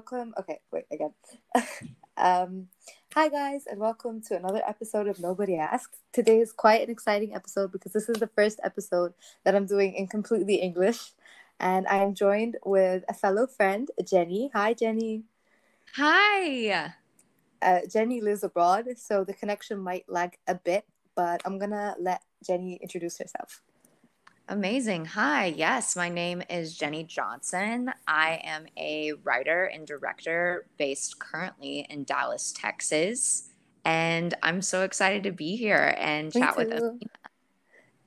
welcome. Okay, wait again. um, hi guys, and welcome to another episode of Nobody Asked. Today is quite an exciting episode because this is the first episode that I'm doing in completely English, and I am joined with a fellow friend, Jenny. Hi, Jenny. Hi. Uh, Jenny lives abroad, so the connection might lag a bit, but I'm gonna let Jenny introduce herself. Amazing. Hi. Yes, my name is Jenny Johnson. I am a writer and director based currently in Dallas, Texas. And I'm so excited to be here and Me chat with too. Athena.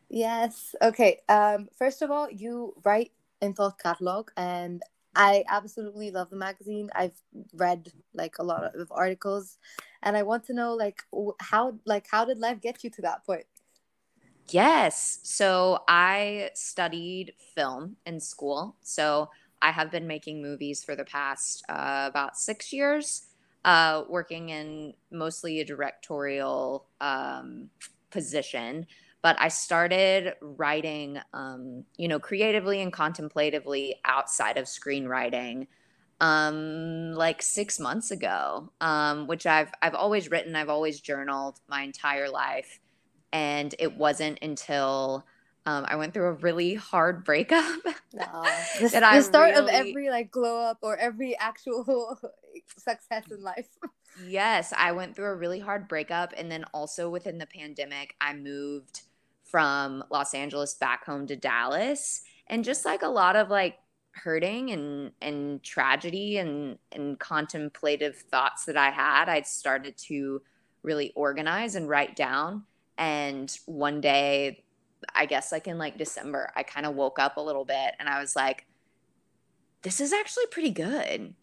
Yes. Okay. Um, first of all, you write in Thought Catalog, and I absolutely love the magazine. I've read like a lot of articles, and I want to know like how like how did life get you to that point? Yes. So I studied film in school. So I have been making movies for the past uh, about six years, uh, working in mostly a directorial um, position. But I started writing, um, you know, creatively and contemplatively outside of screenwriting um like six months ago um which i've i've always written i've always journaled my entire life and it wasn't until um, I went through a really hard breakup No, the, I start of every like glow up or every actual success in life. Yes, I went through a really hard breakup. And then also within the pandemic, I moved from Los Angeles back home to Dallas. And just like a lot of like hurting and and tragedy and and contemplative thoughts that I had, I'd started to really organize and write down. And one day, I guess like in like December, I kind of woke up a little bit and I was like, this is actually pretty good.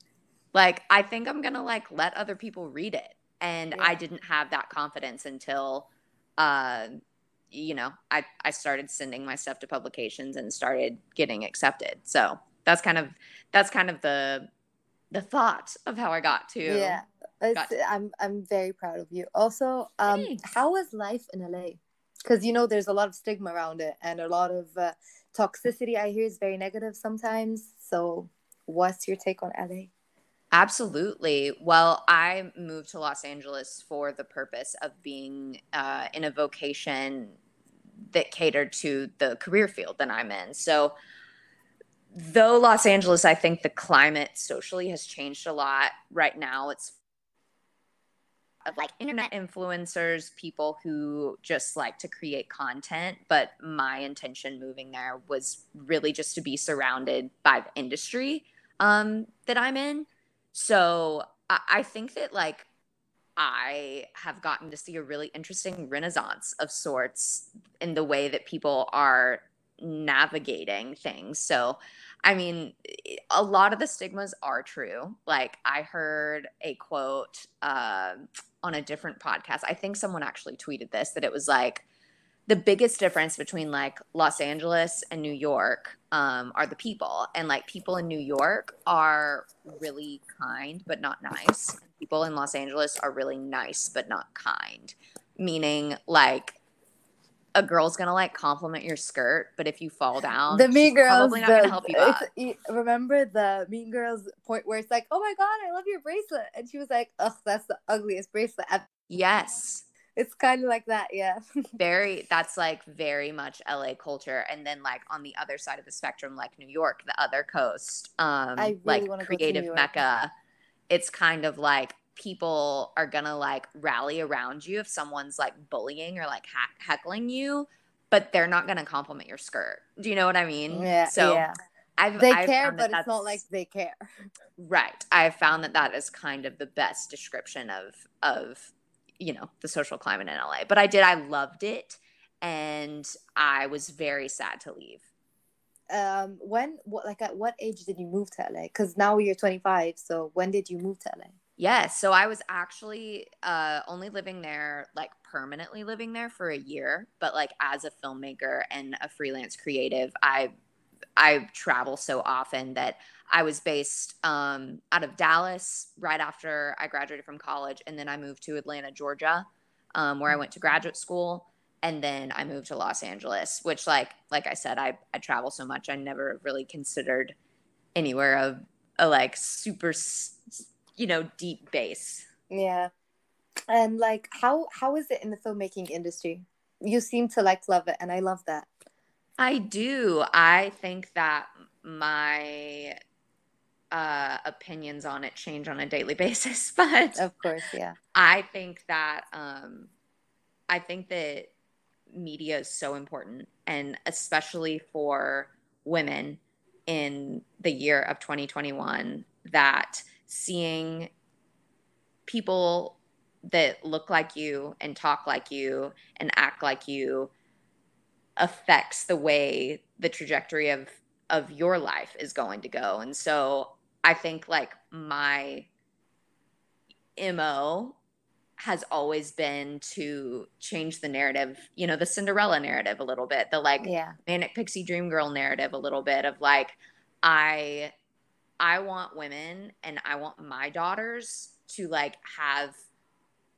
Like, I think I'm gonna like let other people read it. And Yeah. I didn't have that confidence until uh you know, I I started sending my stuff to publications and started getting accepted. So that's kind of that's kind of the the thought of how I got to Yeah, it's, Got- I'm I'm very proud of you. Also, um, Thanks. how was life in LA? Because you know there's a lot of stigma around it and a lot of uh, toxicity. I hear is very negative sometimes. So, what's your take on LA? Absolutely. Well, I moved to Los Angeles for the purpose of being uh, in a vocation that catered to the career field that I'm in. So, though Los Angeles, I think the climate socially has changed a lot right now. It's of like internet influencers, people who just like to create content. But my intention moving there was really just to be surrounded by the industry um, that I'm in. So I, I think that like I have gotten to see a really interesting renaissance of sorts in the way that people are navigating things. So, I mean, a lot of the stigmas are true. Like, I heard a quote um on a different podcast. I think someone actually tweeted this that it was like, the biggest difference between like Los Angeles and New York um, are the people. And like people in New York are really kind but not nice. People in Los Angeles are really nice but not kind. Meaning like a girl's gonna like compliment your skirt, but if you fall down, the Mean Girls. probably not the- gonna help you up. remember the Mean Girls point where it's like, "Oh my god, I love your bracelet," and she was like, "Ugh, that's the ugliest bracelet." ever." Yes. It's kind of like that, yeah. very that's like very much LA culture and then like on the other side of the spectrum like New York the other coast um I really like wanna go to New creative mecca it's kind of like people are gonna like rally around you if someone's like bullying or like hack- heckling you but they're not gonna compliment your skirt do you know what I mean yeah, so yeah. I've They I've care, but it's not like they care. Right. I found that that is kind of the best description of of you know the social climate in LA. But I did. I loved it, and I was very sad to leave. Um, when, what, like, at what age did you move to LA? Because now you're 25. So when did you move to LA? Yes. So I was actually uh, only living there, like permanently living there for a year. But like as a filmmaker and a freelance creative, I I travel so often that I was based um, out of Dallas right after I graduated from college, and then I moved to Atlanta, Georgia, um, where I went to graduate school, and then I moved to Los Angeles. Which, like, like I said, I I travel so much, I never really considered anywhere of a like super s- you know, deep base. Yeah. And like how how is it in the filmmaking industry? You seem to like love it and I love that. I do. I think that my uh, opinions on it change on a daily basis, but of course, yeah. I think that um, I think that media is so important, and especially for women in the year of 2021, that seeing people that look like you and talk like you and act like you affects the way the trajectory of of your life is going to go and so i think like my mo has always been to change the narrative you know the cinderella narrative a little bit the like yeah. manic pixie dream girl narrative a little bit of like i i want women and i want my daughters to like have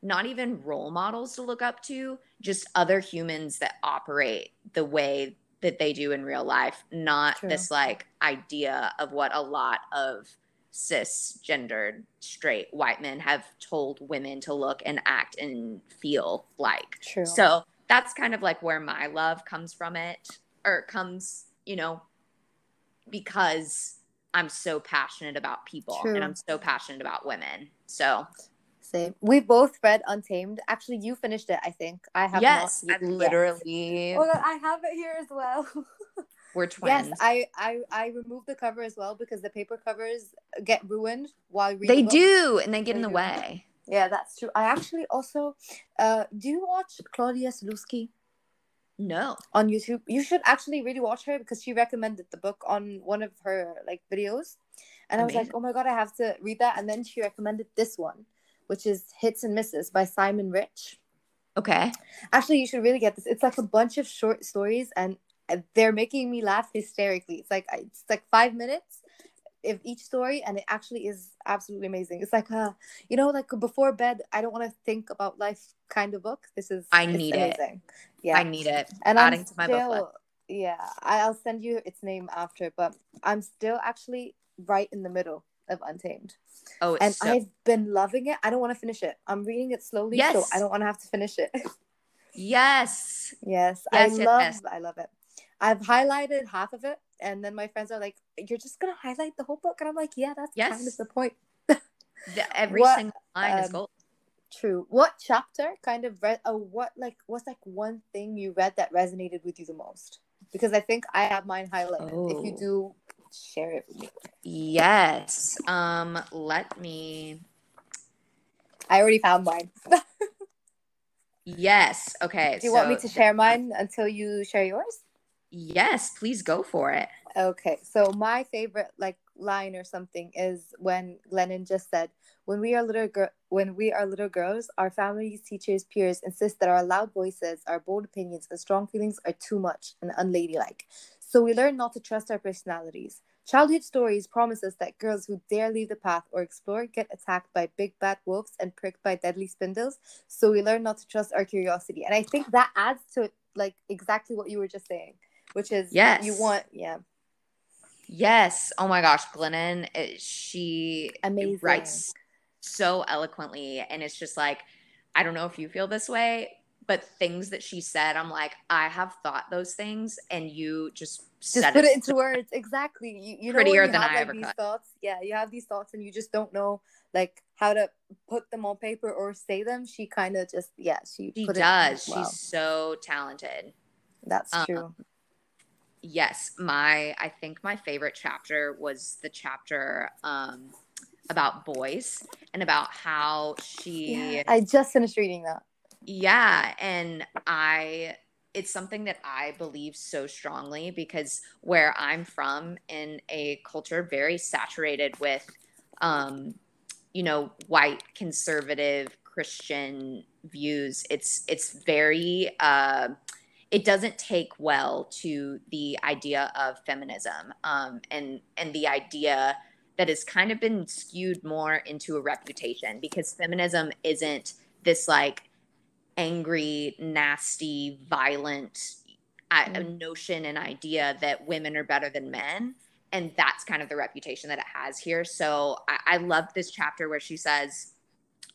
not even role models to look up to, just other humans that operate the way that they do in real life, not True. this like idea of what a lot of cisgendered straight white men have told women to look and act and feel like. True. So that's kind of like where my love comes from it or comes, you know, because I'm so passionate about people True. and I'm so passionate about women. So same. We both read Untamed. Actually, you finished it. I think I have. Yes, not, I literally. Oh, I have it here as well. We're twins. Yes, I, I I removed the cover as well because the paper covers get ruined while reading. They do, and they get they in the do. way. Yeah, that's true. I actually also, uh, do you watch Claudia Sulewski? No. On YouTube, you should actually really watch her because she recommended the book on one of her like videos, and Amazing. I was like, oh my god, I have to read that. And then she recommended this one, which is Hits and Misses by Simon Rich. Okay. Actually, you should really get this. It's like a bunch of short stories, and uh, they're making me laugh hysterically. It's like uh, it's like five minutes of each story, and it actually is absolutely amazing. It's like uh, you know, like before bed, I don't want to think about life kind of book. This is I need amazing. it. Yeah, I need it. And adding I'm to my still, book Yeah, I'll send you its name after, but I'm still actually right in the middle of Untamed. Oh, and so... I've been loving it. I don't want to finish it. I'm reading it slowly, yes. so I don't want to have to finish it. yes. Yes, I yes, love. Yes. I love it. I've highlighted half of it, and then my friends are like, "You're just gonna highlight the whole book," and I'm like, "Yeah, that's yes. kind of the point." the, every what, single line um, is gold. True. What chapter kind of read? Oh, what like what's like one thing you read that resonated with you the most? Because I think I have mine highlighted. Oh. If you oh. do, share it with me. Yes. Um, let me. I already found mine. yes. Okay. Do you so... want me to share mine until you share yours? Yes, please go for it. Okay. So my favorite like line or something is when Glennon just said, "When we are little girl, when we are little girls, our families, teachers, peers insist that our loud voices, our bold opinions, and strong feelings are too much and unladylike. So we learn not to trust our personalities. Childhood stories promise us that girls who dare leave the path or explore get attacked by big bad wolves and pricked by deadly spindles. So we learn not to trust our curiosity. And I think that adds to like exactly what you were just saying, which is yes. you want, yeah. Yes. Oh my gosh, Glennon, it, she Amazing. writes so eloquently. And it's just like, I don't know if you feel this way, but things that she said, I'm like, I have thought those things, and you just just put it, it into words. Exactly. You, you prettier know than have, I like, ever these could. thoughts. Yeah, you have these thoughts, and you just don't know like how to put them on paper or say them. She kind of just yeah, she she does. Well. She's so talented. That's um, true. Yes, my I think my favorite chapter was the chapter um about boys and about how she. Yeah, I just finished reading that yeah, and I it's something that I believe so strongly because where I'm from in a culture very saturated with um you know white conservative Christian views, it's it's very uh it doesn't take well to the idea of feminism um, and and the idea that has kind of been skewed more into a reputation because feminism isn't this like angry, nasty, violent mm. notion and idea that women are better than men. and that's kind of the reputation that it has here. So I, I love this chapter where she says,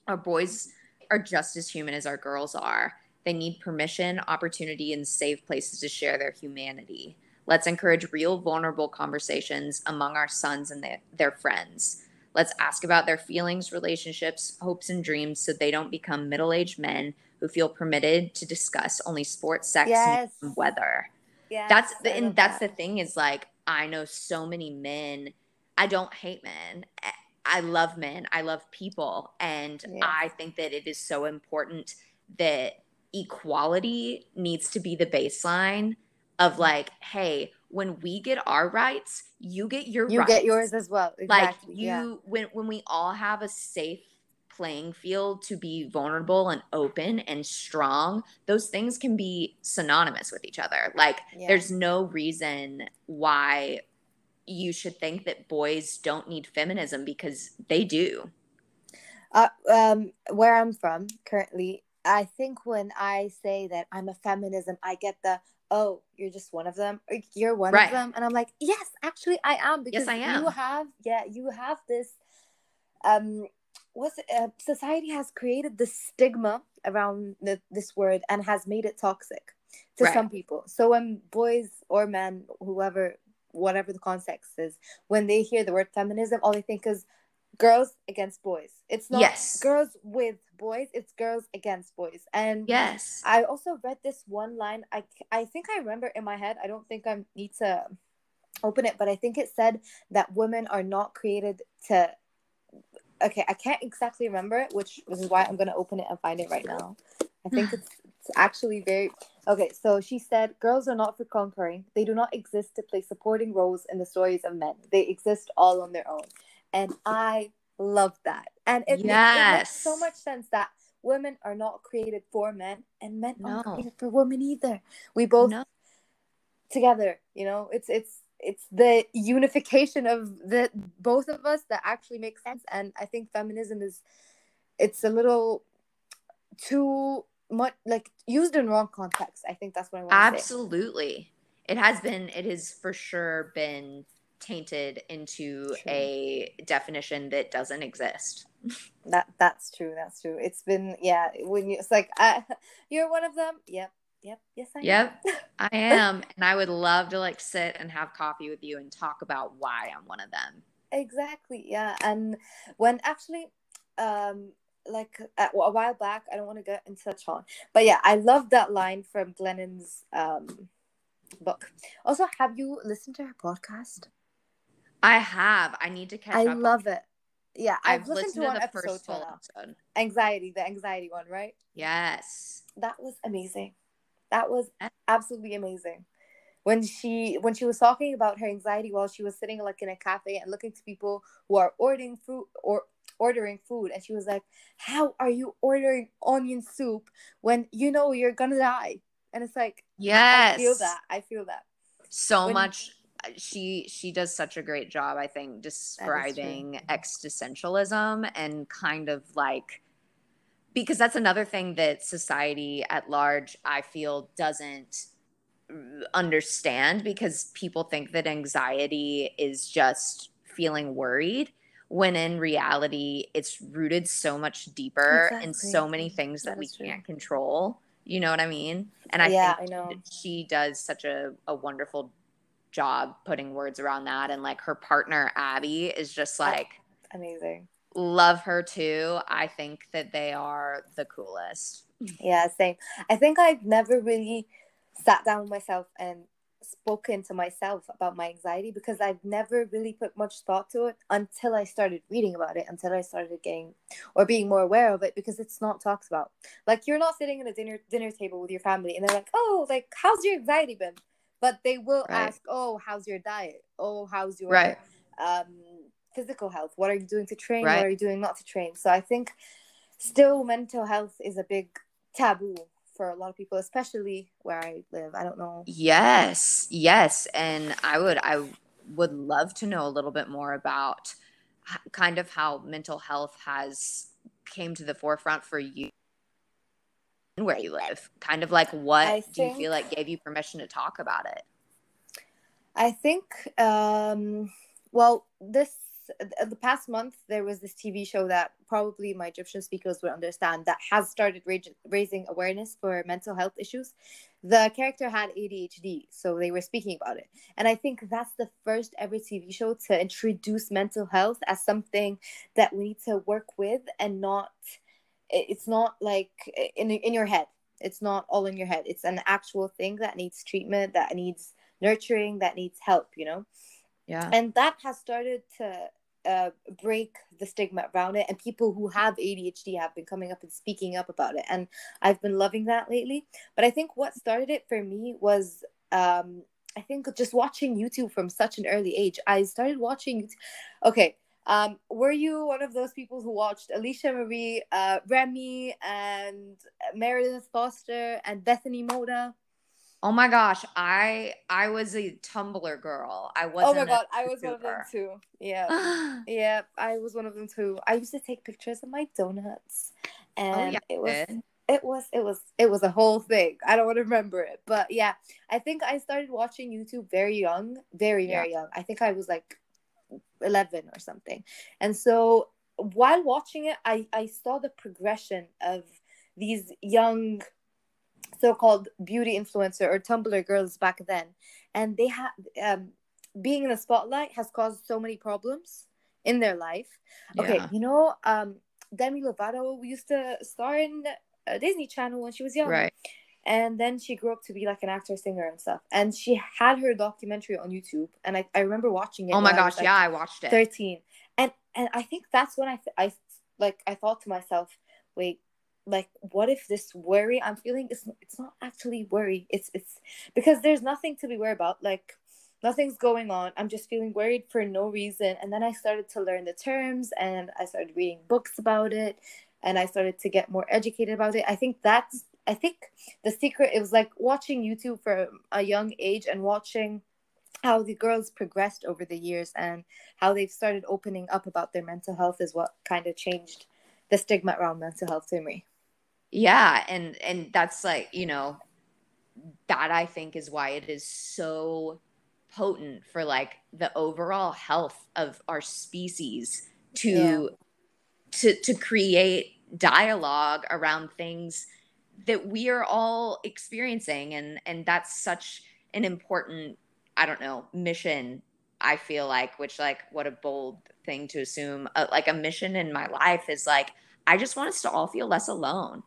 Our boys are just as human as our girls are. They need permission, opportunity, and safe places to share their humanity. Let's encourage real, vulnerable conversations among our sons and their, their friends. Let's ask about their feelings, relationships, hopes, and dreams so they don't become middle aged men who feel permitted to discuss only sports, sex, Yes. and weather. Yes, That's the, and that's that. the thing is like I know so many men. I don't hate men. I- I love men. I love people, and Yeah. I think that it is so important that equality needs to be the baseline Mm-hmm. of like, hey, when we get our rights, you get your You rights. get yours as well. Exactly. Like you, yeah. when when we all have a safe playing field to be vulnerable and open and strong, those things can be synonymous with each other. Like Yeah. there's no reason why you should think that boys don't need feminism because they do. uh, um, where I'm from currently, I think when I say that I'm a feminism, I get the oh, you're just one of them. or You're one Right. of them, and I'm like, yes, actually, I am because I am. you have, yeah, you have this. Um, what's it, uh, society has created this stigma around the, this word and has made it toxic to Right. some people. So when boys or men, whoever, whatever the context is, when they hear the word feminism, all they think is girls against boys. It's not Yes. girls with boys, it's girls against boys. And Yes. I also read this one line. I, I think I remember in my head. I don't think I need to open it, but I think it said that women are not created to. Okay, I can't exactly remember it, which is why I'm going to open it and find it right now. I think it's, it's actually very. Okay, so she said, Girls are not for conquering. They do not exist to play supporting roles in the stories of men. They exist all on their own. And I love that. And it, it- it, makes so much sense that women are not created for men and men aren't created for women either. We both No. together, you know, it's it's it's the unification of the both of us that actually makes sense. And I think feminism is it's a little too much like used in wrong context. I think that's what I want to say. Absolutely. It has been, it has for sure been tainted into True. a definition that doesn't exist. That that's true. That's true. It's been yeah. When you it's like I, you're one of them. Yep. Yep. Yes, I am. Yep, I am. And I would love to like sit and have coffee with you and talk about why I'm one of them. Exactly. Yeah. And when actually, um, like a, a while back, I don't want to get into touch on, but yeah, I love that line from Glennon's um book. Also, have you listened to her podcast? I have. I need to catch I up. love it. Yeah, I've, I've listened, listened to to one the episode first full episode. Anxiety, the anxiety one, right? Yes. That was amazing. That was absolutely amazing. When she when she was talking about her anxiety while she was sitting like in a cafe and looking to people who are ordering food or ordering food and she was like, "How are you ordering onion soup when you know you're gonna die?" And it's like, Yes. I feel that. I feel that. so When- much she she does such a great job i think describing existentialism and kind of like because that's another thing that society at large i feel doesn't understand because people think that anxiety is just feeling worried when in reality it's rooted so much deeper in so many things that, That we can't control. You know what i mean? And i yeah, think I know. she does such a, a wonderful job putting words around that and like her partner abby is just like Amazing. love her too i think that they are the coolest Yeah, same. I think I've never really sat down with myself and spoken to myself about my anxiety because I've never really put much thought to it until I started reading about it, until I started getting or being more aware of it because it's not talked about. Like you're not sitting at a dinner dinner table with your family and they're like, "Oh, like how's your anxiety been?" But they will Right. ask, "Oh, how's your diet? Oh, how's your Right. um physical health? What are you doing to train? Right. What are you doing not to train?" So I think still mental health is a big taboo for a lot of people, especially where I live. I don't know. yes yes and i would i would love to know a little bit more about kind of how mental health has came to the forefront for you where you live kind of like what I do you feel like gave you permission to talk about it I think, um, well, this the past month there was this TV show that probably my Egyptian speakers would understand that has started raising awareness for mental health issues. The character had ADHD, so they were speaking about it. And I think that's the first ever TV show to introduce mental health as something that we need to work with and not it's not like in in your head. It's not all in your head. It's an actual thing that needs treatment, that needs nurturing, that needs help, you know? Yeah. And that has started to uh, break the stigma around it and people who have adhd have been coming up and speaking up about it and i've been loving that lately but i think what started it for me was um, i think just watching youtube from such an early age i started watching okay um, were you one of those people who watched Alisha Marie, uh, Remy, and Meredith Foster, and Bethany Mota? Oh my gosh, I I was a Tumblr girl. I was. Oh my god, I was one of them too. Yeah, yeah, I was one of them too. I used to take pictures of my donuts, and oh, yeah, it was it was it was it was a whole thing. I don't want to remember it, but yeah, I think I started watching YouTube very young, very very yeah. young. I think I was like eleven or something, and so while watching it, I I saw the progression of these young so-called beauty influencer or Tumblr girls back then, and they had um, being in the spotlight has caused so many problems in their life. Yeah. Okay, you know, um, Demi Lovato used to star in a Disney Channel when she was young, right? And then she grew up to be like an actor, singer, and stuff. And she had her documentary on YouTube, and I, I remember watching it. Oh my gosh, I like yeah, I watched it. Thirteen, and and I think that's when I I like I thought to myself, wait, like what if this worry i'm feeling is it's not actually worry it's it's because there's nothing to be worried about like nothing's going on i'm just feeling worried for no reason and then i started to learn the terms and i started reading books about it and i started to get more educated about it i think that's i think the secret it was like watching youtube for a young age and watching how the girls progressed over the years and how they've started opening up about their mental health is what kind of changed the stigma around mental health to me yeah and and that's like you know that i think is why it is so potent for like the overall health of our species to yeah. to to create dialogue around things that we are all experiencing and and that's such an important i don't know mission i feel like which like what a bold thing to assume uh, like a mission in my life is like i just want us to all feel less alone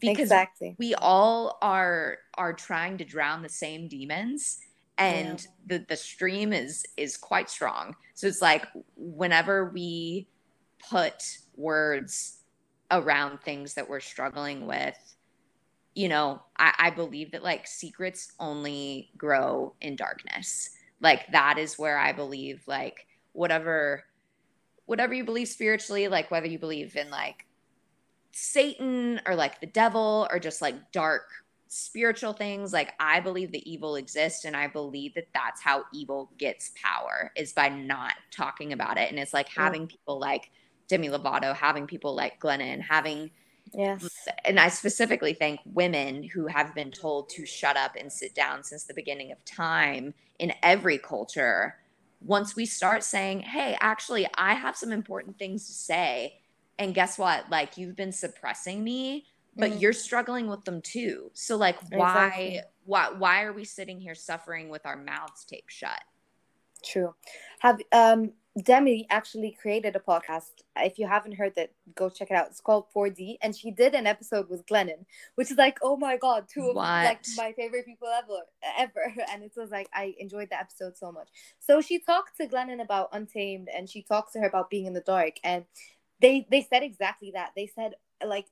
because exactly. we all are are trying to drown the same demons and yeah. the the stream is is quite strong so it's like whenever we put words around things that we're struggling with you know I, I believe that like secrets only grow in darkness. Like that is where i believe like whatever whatever you believe spiritually like whether you believe in like Satan or like the devil or just like dark spiritual things like i believe the evil exists and i believe that that's how evil gets power is by not talking about it. And it's like having people like demi lovato having people like glennon having yes. And i specifically thank women who have been told to shut up and sit down since the beginning of time in every culture. Once we start saying hey actually i have some important things to say and guess what? Like you've been suppressing me but mm. you're struggling with them too. So like why exactly. why why are we sitting here suffering with our mouths taped shut? True. Have um Demi actually created a podcast. If you haven't heard it, go check it out. It's called 4D, and she did an episode with Glennon, which is like, oh my god, two of like my favorite people ever, ever. And it was like I enjoyed the episode so much. So she talked to Glennon about Untamed, and she talked to her about being in the dark, and they they said exactly that. They said like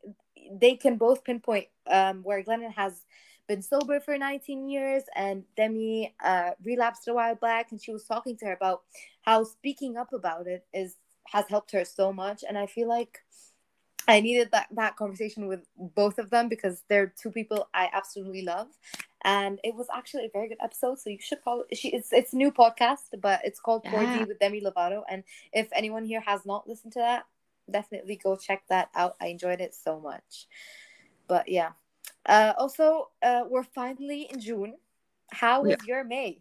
they can both pinpoint um, where Glennon has been sober for 19 years and Demi uh, relapsed a while back, and she was talking to her about how speaking up about it is has helped her so much. And I feel like I needed that that conversation with both of them because they're two people I absolutely love. And it was actually a very good episode. So you should probably she it's it's a new podcast, but it's called yeah. 4D with Demi Lovato. And if anyone here has not listened to that, definitely go check that out. I enjoyed it so much. But yeah. Uh, also, uh, we're finally in June. How was yeah. your May?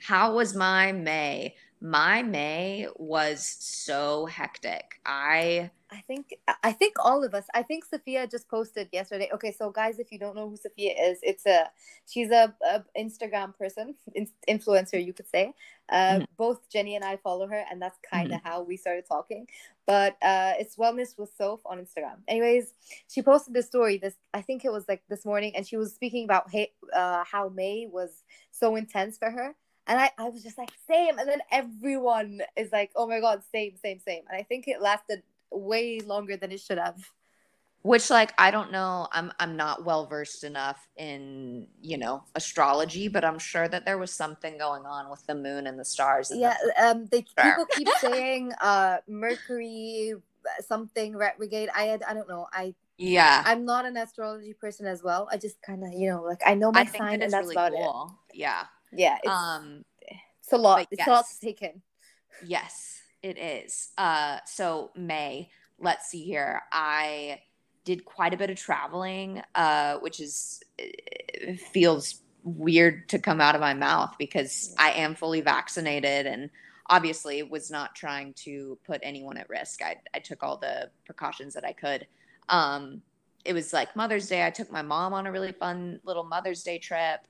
How was my May? My May was so hectic. I I think I think all of us. I think Sophia just posted yesterday. Okay, so guys, if you don't know who Sophia is, it's a she's a, a Instagram person, in, influencer, you could say. Uh, mm-hmm. Both Jenny and I follow her, and that's kind of mm-hmm. how we started talking. But uh, it's wellness with Soph on Instagram. Anyways, she posted this story. This I think it was like this morning, and she was speaking about hey, uh, how May was so intense for her. And I, I was just like, same. And then everyone is like, oh my God, same, same, same. And I think it lasted way longer than it should have. Which like i don't know. I'm i'm not well versed enough in you know astrology but i'm sure that there was something going on with the moon and the stars yeah the- um they people keep saying uh mercury something retrograde. I had i don't know. I yeah. I'm not an astrology person as well. I just kind of you know like i know my sign and that's really about cool. it yeah yeah it's, um it's a lot it's yes. a lot to take in yes it is. Uh, so May, let's see here. I did quite a bit of traveling, uh, which is feels weird to come out of my mouth because I am fully vaccinated and obviously was not trying to put anyone at risk. I, I took all the precautions that I could. Um, it was like Mother's Day. I took my mom on a really fun little Mother's Day trip.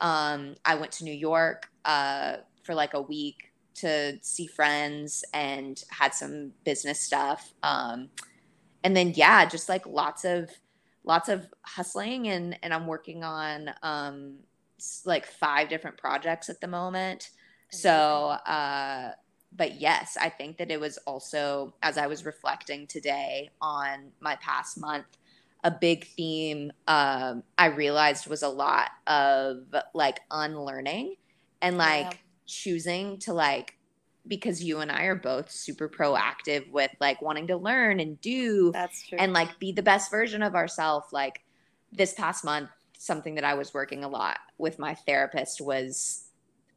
Um, I went to New York uh, for like a week to see friends and had some business stuff. Um, and then yeah, just like lots of lots of hustling and and I'm working on um, like five different projects at the moment. So uh, but yes, I think that it was also as I was reflecting today on my past month, a big theme um, I realized was a lot of like unlearning and like yeah choosing to like because you and I are both super proactive with like wanting to learn and do that's true and like be the best version of ourselves like this past month something that I was working a lot with my therapist was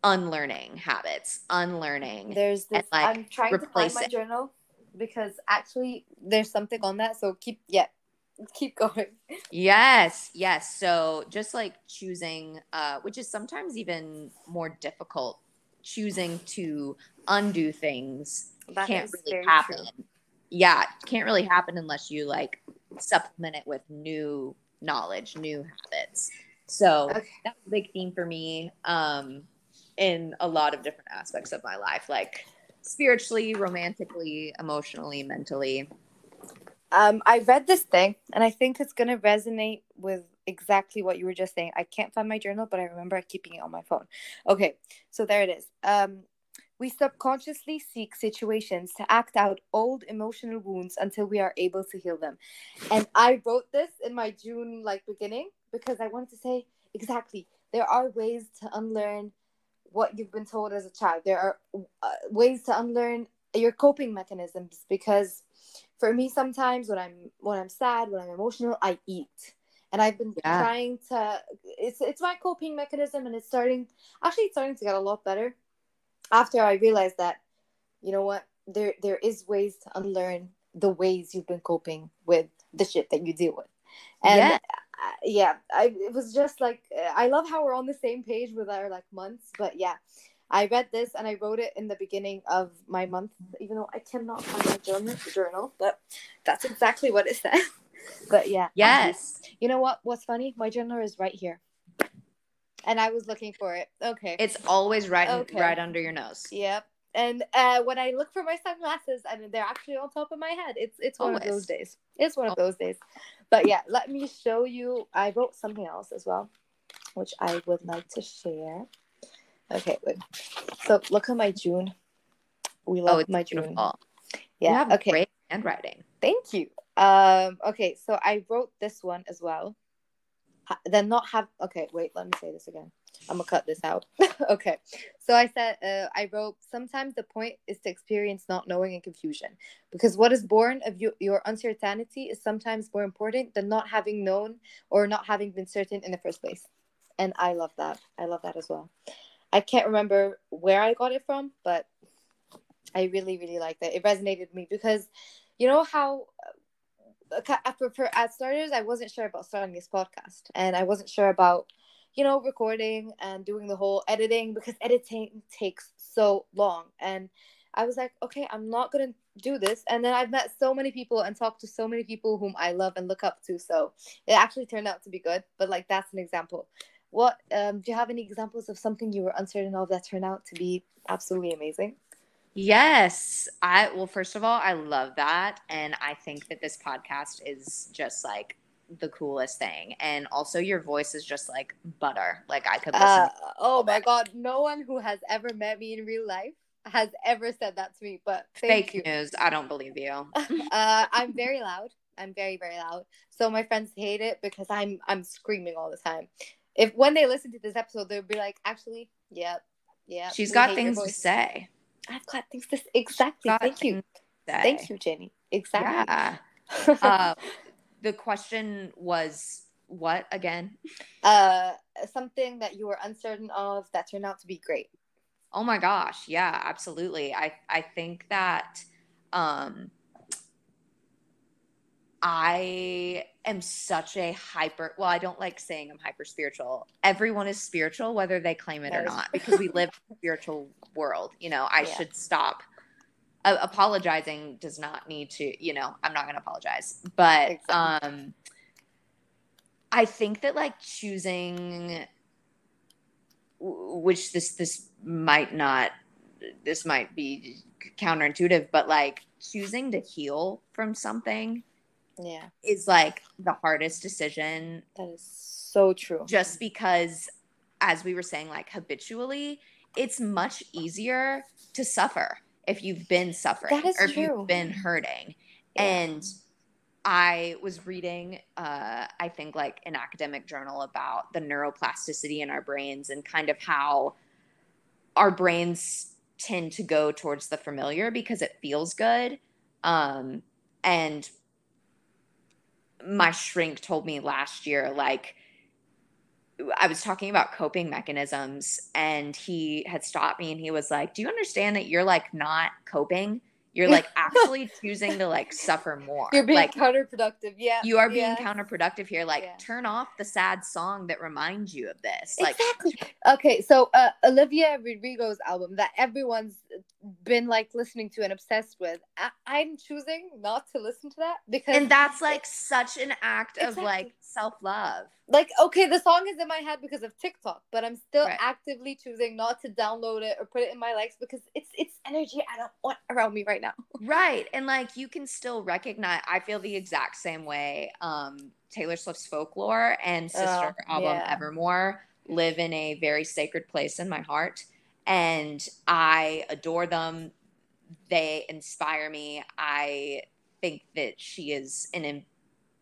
unlearning habits unlearning there's this and, like, I'm trying to find my it. journal because actually there's something on that so keep yeah keep going yes yes so just like choosing uh which is sometimes even more difficult choosing to undo things that can't really happen. True. Yeah, can't really happen unless you like supplement it with new knowledge, new habits. So okay. that's a big theme for me um, in a lot of different aspects of my life, like spiritually, romantically, emotionally, mentally. Um, I read this thing, and I think it's gonna resonate with exactly what you were just saying. I can't find my journal, but I remember keeping it on my phone. Okay, so there it is. Um, we subconsciously seek situations to act out old emotional wounds until we are able to heal them. And I wrote this in my June like beginning because I wanted to say exactly there are ways to unlearn what you've been told as a child. There are uh, ways to unlearn your coping mechanisms because for me sometimes when I'm when I'm sad, when I'm emotional, I eat and I've been yeah. trying to. It's it's my coping mechanism, and it's starting. Actually, it's starting to get a lot better. After I realized that, you know what, there there is ways to unlearn the ways you've been coping with the shit that you deal with, and yeah, uh, yeah I it was just like I love how we're on the same page with our like months, but yeah. I read this and I wrote it in the beginning of my month, even though I cannot find my journal, journal but that's exactly what it says. But yeah. Yes. Um, you know what? What's funny? My journal is right here. And I was looking for it. Okay. It's always right okay. right under your nose. Yep. And uh, when I look for my sunglasses, I and they're actually on top of my head, it's it's one always. of those days. It's one of those days. But yeah, let me show you. I wrote something else as well, which I would like to share. Okay, wait. So look at my June. We love oh, my June. Beautiful. Yeah. okay. Great handwriting. Thank you. Um, okay, so I wrote this one as well. then not have okay, wait, let me say this again. I'm gonna cut this out. okay. So I said uh, I wrote sometimes the point is to experience not knowing and confusion. Because what is born of you, your uncertainty is sometimes more important than not having known or not having been certain in the first place. And I love that. I love that as well. I can't remember where I got it from, but I really, really like that. It resonated with me because you know how uh, for, for as starters, I wasn't sure about starting this podcast, and I wasn't sure about you know, recording and doing the whole editing because editing takes so long. And I was like, okay, I'm not going to do this. And then I've met so many people and talked to so many people whom I love and look up to. So it actually turned out to be good. But like, that's an example. What um, do you have any examples of something you were uncertain of that turned out to be absolutely amazing? Yes. I well first of all, I love that and I think that this podcast is just like the coolest thing. And also your voice is just like butter. Like I could listen uh, Oh my god, no one who has ever met me in real life has ever said that to me, but fake you. news. I don't believe you. uh, I'm very loud. I'm very very loud. So my friends hate it because I'm I'm screaming all the time. If when they listen to this episode, they'll be like, actually, yep, yeah. She's got things to say. I've got things to say. Exactly. Thank you. Thank you, Jenny. Exactly. Yeah. uh, the question was what again? Uh, something that you were uncertain of that turned out to be great. Oh my gosh, yeah, absolutely. I I think that um I am such a hyper well, I don't like saying I'm hyper spiritual. Everyone is spiritual whether they claim it or not because we live in a spiritual world. You know, I yeah. should stop uh, apologizing does not need to, you know, I'm not going to apologize. But exactly. um I think that like choosing which this this might not this might be counterintuitive but like choosing to heal from something yeah is like the hardest decision that is so true just because as we were saying like habitually it's much easier to suffer if you've been suffering or if true. you've been hurting yeah. and I was reading, uh, I think, like an academic journal about the neuroplasticity in our brains and kind of how our brains tend to go towards the familiar because it feels good. Um, and my shrink told me last year, like, I was talking about coping mechanisms, and he had stopped me and he was like, Do you understand that you're like not coping? You're like actually choosing to like suffer more. You're being like, counterproductive. Yeah. You are being yeah. counterproductive here. Like yeah. turn off the sad song that reminds you of this. Like Exactly. Okay, so uh, Olivia Rodrigo's album that everyone's been like listening to and obsessed with. I- am choosing not to listen to that because And that's like such an act exactly. of like self-love like okay the song is in my head because of tiktok but i'm still right. actively choosing not to download it or put it in my likes because it's it's energy i don't want around me right now right and like you can still recognize i feel the exact same way um taylor swift's folklore and sister oh, album yeah. evermore live in a very sacred place in my heart and i adore them. They inspire me. I think that she is an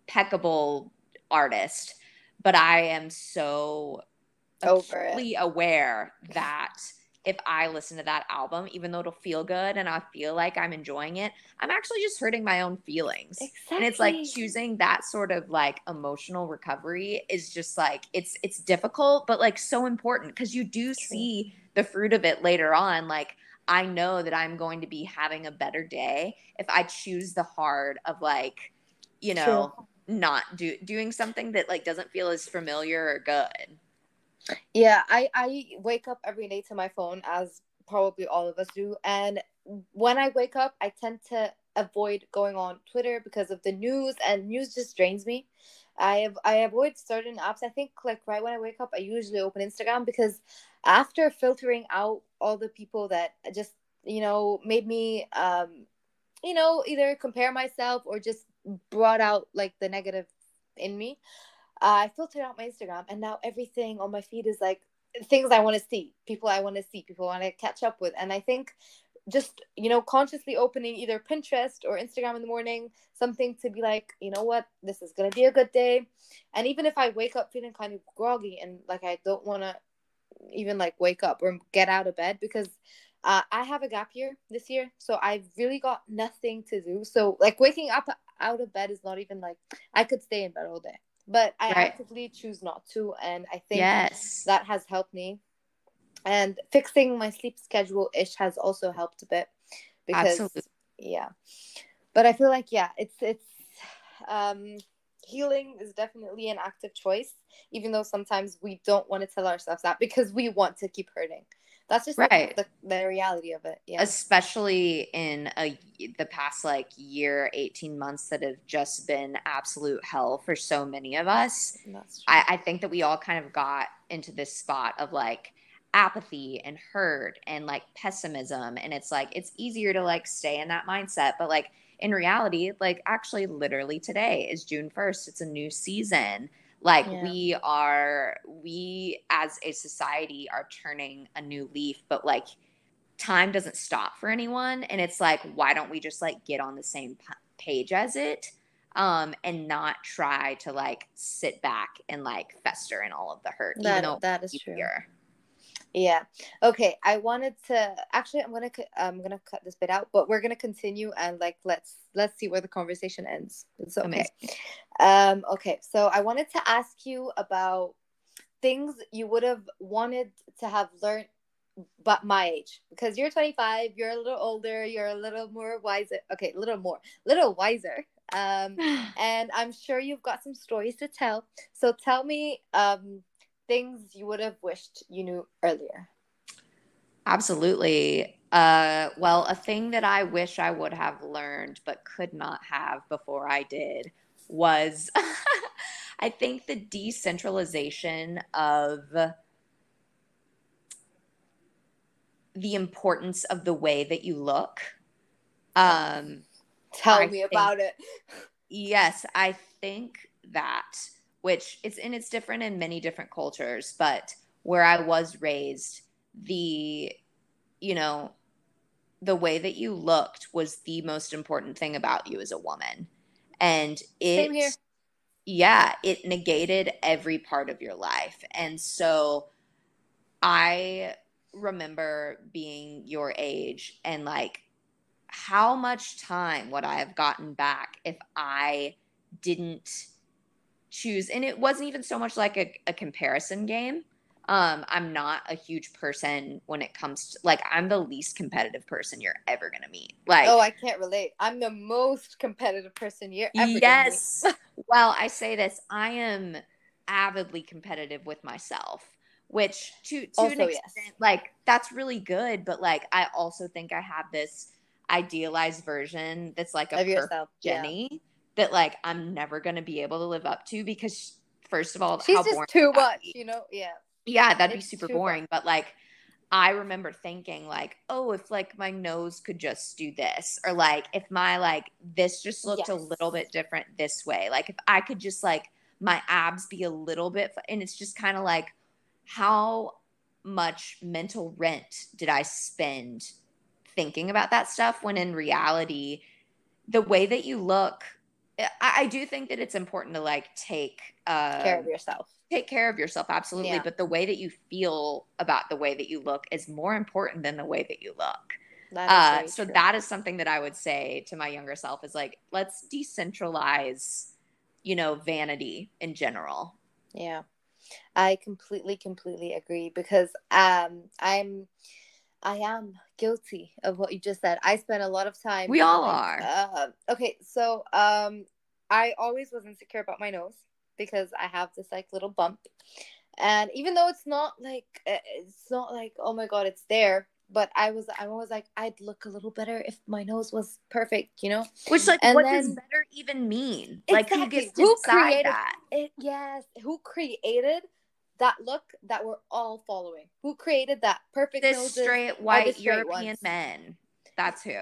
impeccable artist but I am so acutely aware that if I listen to that album, even though it'll feel good and I feel like I'm enjoying it, I'm actually just hurting my own feelings. Exactly. And it's like choosing that sort of like emotional recovery is just like it's it's difficult, but like so important because you do see the fruit of it later on. Like I know that I'm going to be having a better day if I choose the hard of like, you know, True not do doing something that like doesn't feel as familiar or good. Yeah, I I wake up every day to my phone as probably all of us do and when I wake up, I tend to avoid going on Twitter because of the news and news just drains me. I have I avoid certain apps. I think like right when I wake up, I usually open Instagram because after filtering out all the people that just you know made me um you know either compare myself or just brought out like the negative in me. I filtered out my Instagram, and now everything on my feed is like things I want to see, people I want to see, people I want to catch up with. And I think just you know consciously opening either Pinterest or Instagram in the morning, something to be like, you know what, this is gonna be a good day. And even if I wake up feeling kind of groggy and like I don't want to even like wake up or get out of bed because uh, I have a gap year this year, so I've really got nothing to do. So like waking up out of bed is not even like I could stay in bed all day, but I right. actively choose not to, and I think yes. that has helped me. And fixing my sleep schedule ish has also helped a bit because Absolutely. yeah. But I feel like yeah, it's it's um healing is definitely an active choice, even though sometimes we don't want to tell ourselves that because we want to keep hurting. That's just right. the, the, the reality of it. Yeah. Especially in a the past like year, 18 months that have just been absolute hell for so many of us. I, I think that we all kind of got into this spot of like apathy and hurt and like pessimism. And it's like it's easier to like stay in that mindset. But like in reality, like actually literally today is June 1st. It's a new season like yeah. we are we as a society are turning a new leaf but like time doesn't stop for anyone and it's like why don't we just like get on the same page as it um and not try to like sit back and like fester in all of the hurt that, even though that is true yeah. Okay. I wanted to actually. I'm gonna. I'm gonna cut this bit out, but we're gonna continue and like let's let's see where the conversation ends. It's okay. Amazing. Um. Okay. So I wanted to ask you about things you would have wanted to have learned, but my age because you're 25. You're a little older. You're a little more wiser. Okay, a little more, little wiser. Um. and I'm sure you've got some stories to tell. So tell me. Um things you would have wished you knew earlier? Absolutely. Uh, well, a thing that I wish I would have learned but could not have before I did was I think the decentralization of the importance of the way that you look. Um, Tell me think, about it. Yes, I think that which it's and it's different in many different cultures, but where I was raised, the you know, the way that you looked was the most important thing about you as a woman. And it yeah, it negated every part of your life. And so I remember being your age and like how much time would I have gotten back if I didn't choose and it wasn't even so much like a, a comparison game. Um i'm not a huge person when it comes to like i'm the least competitive person you're ever gonna meet. Like oh i can't relate. I'm the most competitive person you're ever yes. Well i say this i am avidly competitive with myself which to to also, an extent yes. like that's really good but like i also think i have this idealized version that's like a of yourself jenny yeah that like I'm never gonna be able to live up to because first of all, she's just too much, you know? Yeah. Yeah, that'd it's be super boring. But like I remember thinking like, oh, if like my nose could just do this, or like if my like this just looked yes. a little bit different this way, like if I could just like my abs be a little bit, and it's just kind of like how much mental rent did I spend thinking about that stuff when in reality, the way that you look I, I do think that it's important to like take uh, care of yourself. Take care of yourself, absolutely. Yeah. But the way that you feel about the way that you look is more important than the way that you look. Uh, so true. that is something that I would say to my younger self is like, let's decentralize, you know, vanity in general. Yeah. I completely, completely agree because um I'm I am guilty of what you just said. I spent a lot of time. We all are. Uh, okay, so um, I always was insecure about my nose because I have this like little bump, and even though it's not like eh, it's not like oh my god it's there, but I was I was like I'd look a little better if my nose was perfect, you know. Which like and what then, does better even mean? Exactly. Like who gets to who decide created, that? It, yes, who created that look that we're all following. Who created that perfect this noses, straight white straight European ones. men? That's who.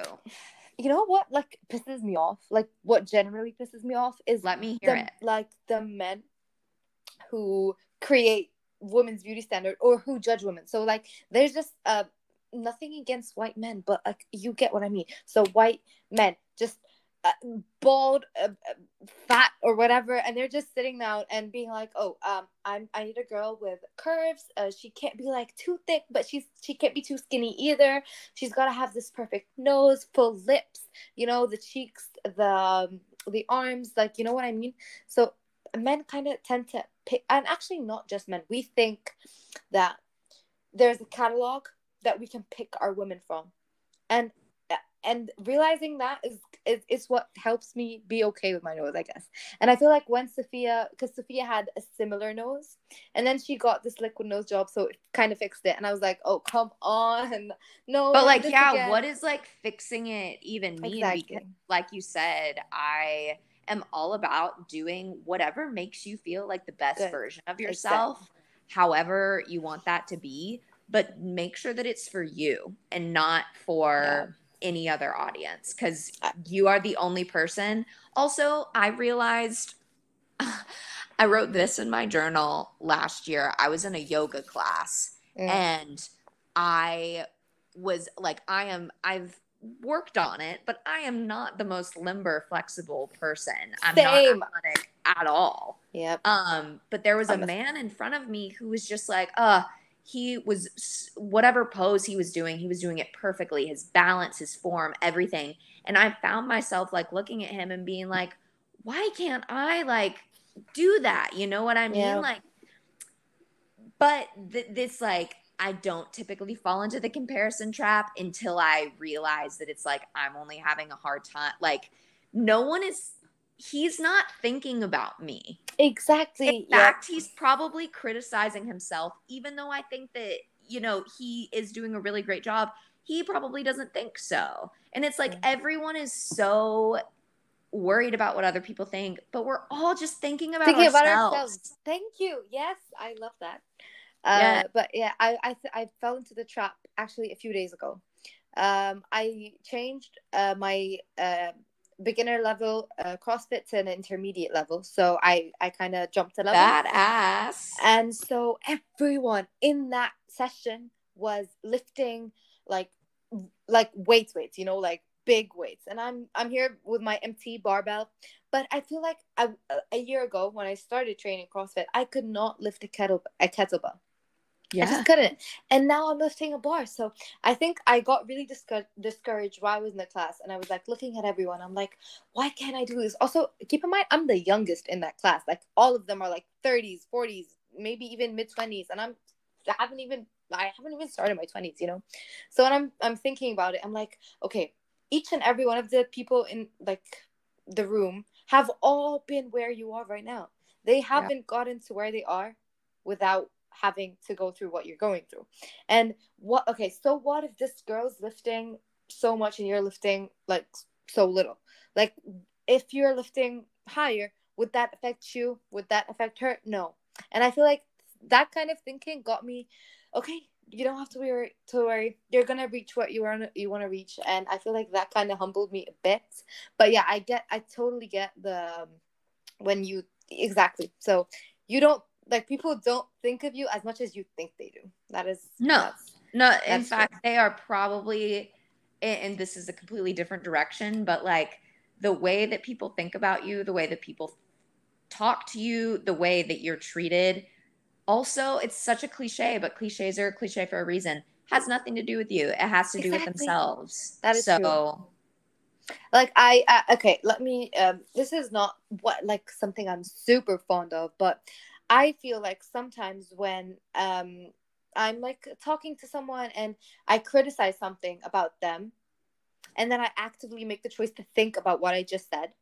You know what like pisses me off? Like what generally pisses me off is let me hear the, it. Like the men who create women's beauty standard or who judge women. So like there's just uh nothing against white men, but like you get what I mean. So white men just bald, uh, uh, fat, or whatever, and they're just sitting down and being like, "Oh, um, I'm I need a girl with curves. Uh, she can't be like too thick, but she's she can't be too skinny either. She's got to have this perfect nose, full lips, you know, the cheeks, the um, the arms, like you know what I mean. So men kind of tend to pick, and actually not just men. We think that there's a catalog that we can pick our women from, and and realizing that is, is is what helps me be okay with my nose, I guess. And I feel like when Sophia, because Sophia had a similar nose, and then she got this liquid nose job, so it kind of fixed it. And I was like, oh come on, no. But like, yeah, again. what is like fixing it even mean? Exactly. Because, like you said, I am all about doing whatever makes you feel like the best Good. version of yourself, exactly. however you want that to be. But make sure that it's for you and not for yeah. Any other audience because you are the only person. Also, I realized I wrote this in my journal last year. I was in a yoga class mm. and I was like, I am, I've worked on it, but I am not the most limber, flexible person. I'm Same. not athletic at all. Yep. Um, but there was a man in front of me who was just like, uh, he was whatever pose he was doing, he was doing it perfectly. His balance, his form, everything. And I found myself like looking at him and being like, why can't I like do that? You know what I mean? Yeah. Like, but th- this like I don't typically fall into the comparison trap until I realize that it's like I'm only having a hard time. Like, no one is, he's not thinking about me. Exactly. In fact, he's probably criticizing himself, even though I think that, you know, he is doing a really great job. He probably doesn't think so. And it's like everyone is so worried about what other people think, but we're all just thinking about, thinking ourselves. about ourselves. Thank you. Yes, I love that. Uh, yeah. But yeah, I I, th- I fell into the trap actually a few days ago. Um, I changed uh, my uh, beginner level uh, CrossFit to an intermediate level, so I I kind of jumped a level. Badass. And so everyone in that session was lifting like like weights, weights, you know, like big weights. And I'm I'm here with my empty barbell, but I feel like I, a year ago when I started training CrossFit, I could not lift a kettle a kettlebell. Yeah. I just couldn't. And now I'm lifting a bar. So I think I got really discour- discouraged while I was in the class. And I was like looking at everyone. I'm like, why can't I do this? Also, keep in mind, I'm the youngest in that class. Like all of them are like 30s, 40s, maybe even mid 20s. And I'm, I haven't even, I haven't even started my 20s, you know? So when I'm, I'm thinking about it, I'm like, okay, each and every one of the people in like the room have all been where you are right now. They haven't yeah. gotten to where they are without having to go through what you're going through. And what okay, so what if this girl's lifting so much and you're lifting like so little? Like if you're lifting higher, would that affect you? Would that affect her? No. And I feel like that kind of thinking got me okay, you don't have to worry to worry. You're gonna reach what you want you want to reach. And I feel like that kind of humbled me a bit. But yeah, I get I totally get the um, when you exactly. So you don't like people don't think of you as much as you think they do. That is no, no. In fact, true. they are probably, and this is a completely different direction, but like the way that people think about you, the way that people talk to you, the way that you're treated. Also, it's such a cliche, but cliches are a cliche for a reason. Has nothing to do with you. It has to do exactly. with themselves. That is so. True like i uh, okay let me um this is not what like something i'm super fond of but I feel like sometimes when um, I'm like talking to someone and I criticize something about them, and then I actively make the choice to think about what I just said,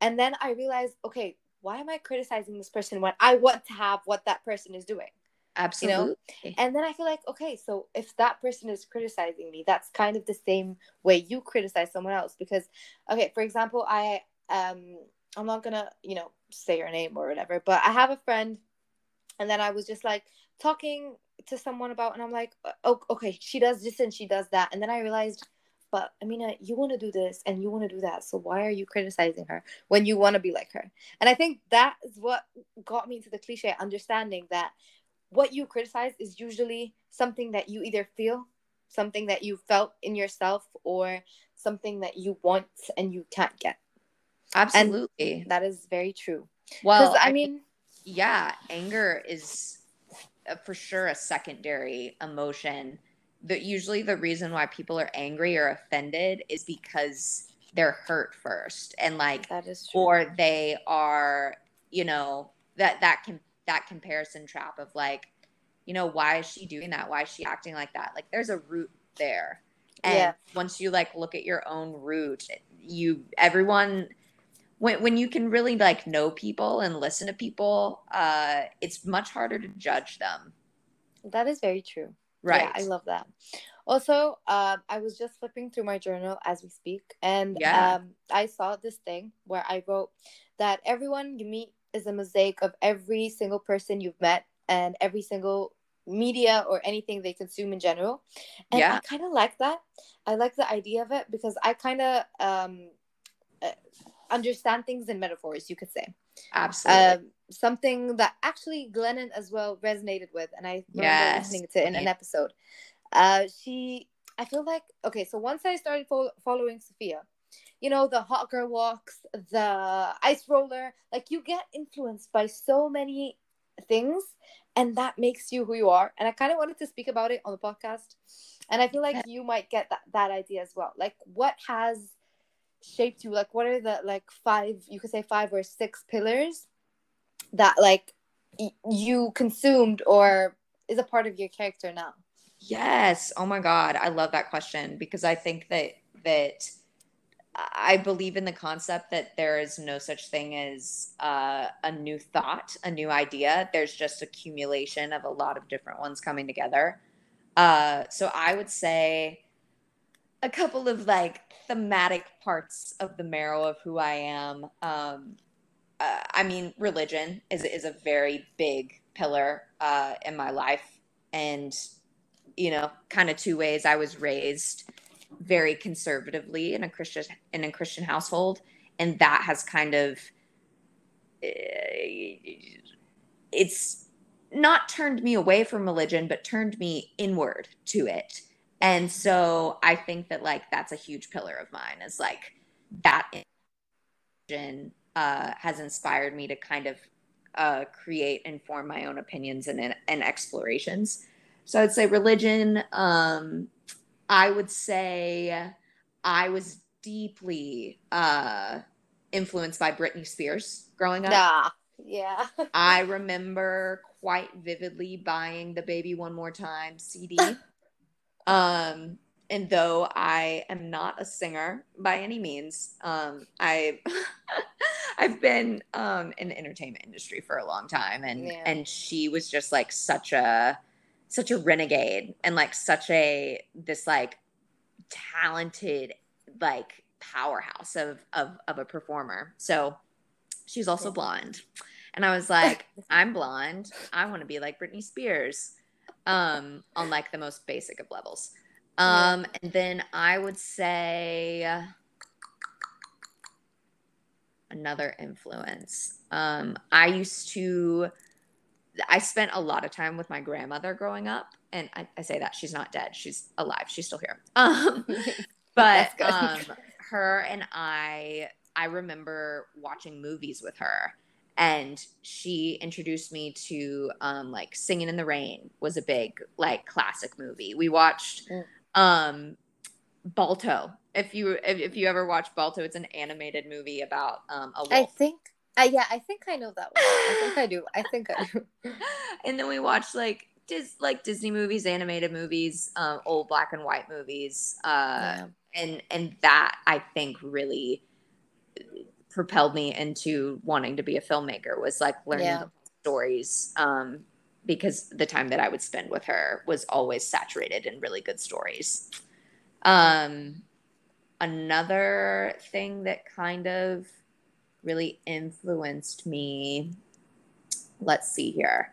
and then I realize, okay, why am I criticizing this person when I want to have what that person is doing? Absolutely. You know? And then I feel like, okay, so if that person is criticizing me, that's kind of the same way you criticize someone else. Because, okay, for example, I um I'm not gonna, you know, say her name or whatever, but I have a friend, and then I was just like talking to someone about, and I'm like, oh, okay, she does this and she does that, and then I realized, but Amina, you want to do this and you want to do that, so why are you criticizing her when you want to be like her? And I think that is what got me into the cliche, understanding that what you criticize is usually something that you either feel something that you felt in yourself or something that you want and you can't get Absolutely. And that is very true. Well, I mean, yeah, anger is a, for sure a secondary emotion. That usually the reason why people are angry or offended is because they're hurt first, and like that is true. or they are, you know, that that can that comparison trap of like, you know, why is she doing that? Why is she acting like that? Like, there's a root there. And Yeah. once you like look at your own root, you everyone when when you can really like know people and listen to people, uh it's much harder to judge them. That is very true. Right. Yeah, I love that. Also, um, I was just flipping through my journal as we speak, and Yeah. um, I saw this thing where I wrote that everyone you meet is a mosaic of every single person you've met and every single media or anything they consume in general. And I kind of like that. I like the idea of it because I kind of um, uh, understand things in metaphors, you could say Absolutely. um, something that actually Glennon as well resonated with, and I remember Yes. listening to in an episode. Uh, she, I feel like okay, so once I started fol- following Sophia, you know, the hot girl walks, the ice roller, like you get influenced by so many things, and that makes you who you are. And I kind of wanted to speak about it on the podcast, and I feel like you might get that that idea as well. Like, what has shaped you? Like, what are the like five? You could say five or six pillars that like y- you consumed or is a part of your character now. Yes. Oh my God. I love that question because I think that that I believe in the concept that there is no such thing as uh, a new thought, a new idea. There's just accumulation of a lot of different ones coming together. Uh, so I would say a couple of like thematic parts of the marrow of who I am. Um, uh, I mean, religion is is a very big pillar uh, in my life, and you know, kind of two ways. I was raised very conservatively in a Christian in a Christian household, and that has kind of uh, it's not turned me away from religion, but turned me inward to it. And so I think that like that's a huge pillar of mine is like that religion uh, has inspired me to kind of uh, create and form my own opinions and, and explorations. So I'd say religion. Um, I would say I was deeply uh, influenced by Britney Spears growing up. Nah. Yeah. I remember quite vividly buying the Baby One More Time CD. um, and though I am not a singer by any means, um, I I've been um, in the entertainment industry for a long time, and Yeah. and she was just like such a such a renegade and like such a this like talented like powerhouse of of of a performer. So she's also Yeah. blonde. And I was like, I'm blonde. I want to be like Britney Spears. Um, on like the most basic of levels. Um, and then I would say another influence. Um, I used to I spent a lot of time with my grandmother growing up, and I, I say that she's not dead; she's alive. She's still here. Um, but um, her and I, I remember watching movies with her, and she introduced me to um, like Singing in the Rain was a big like classic movie. We watched Mm. um, Balto. If you if, if you ever watch Balto, it's an animated movie about um, a wolf. I think. Uh, yeah, I think I know that one. I think I do. I think I do. and then we watched like Dis- like Disney movies, animated movies, um, old black and white movies, uh, Yeah. and and that I think really propelled me into wanting to be a filmmaker was like learning Yeah. stories um, because the time that I would spend with her was always saturated in really good stories. Um, another thing that kind of really influenced me let's see here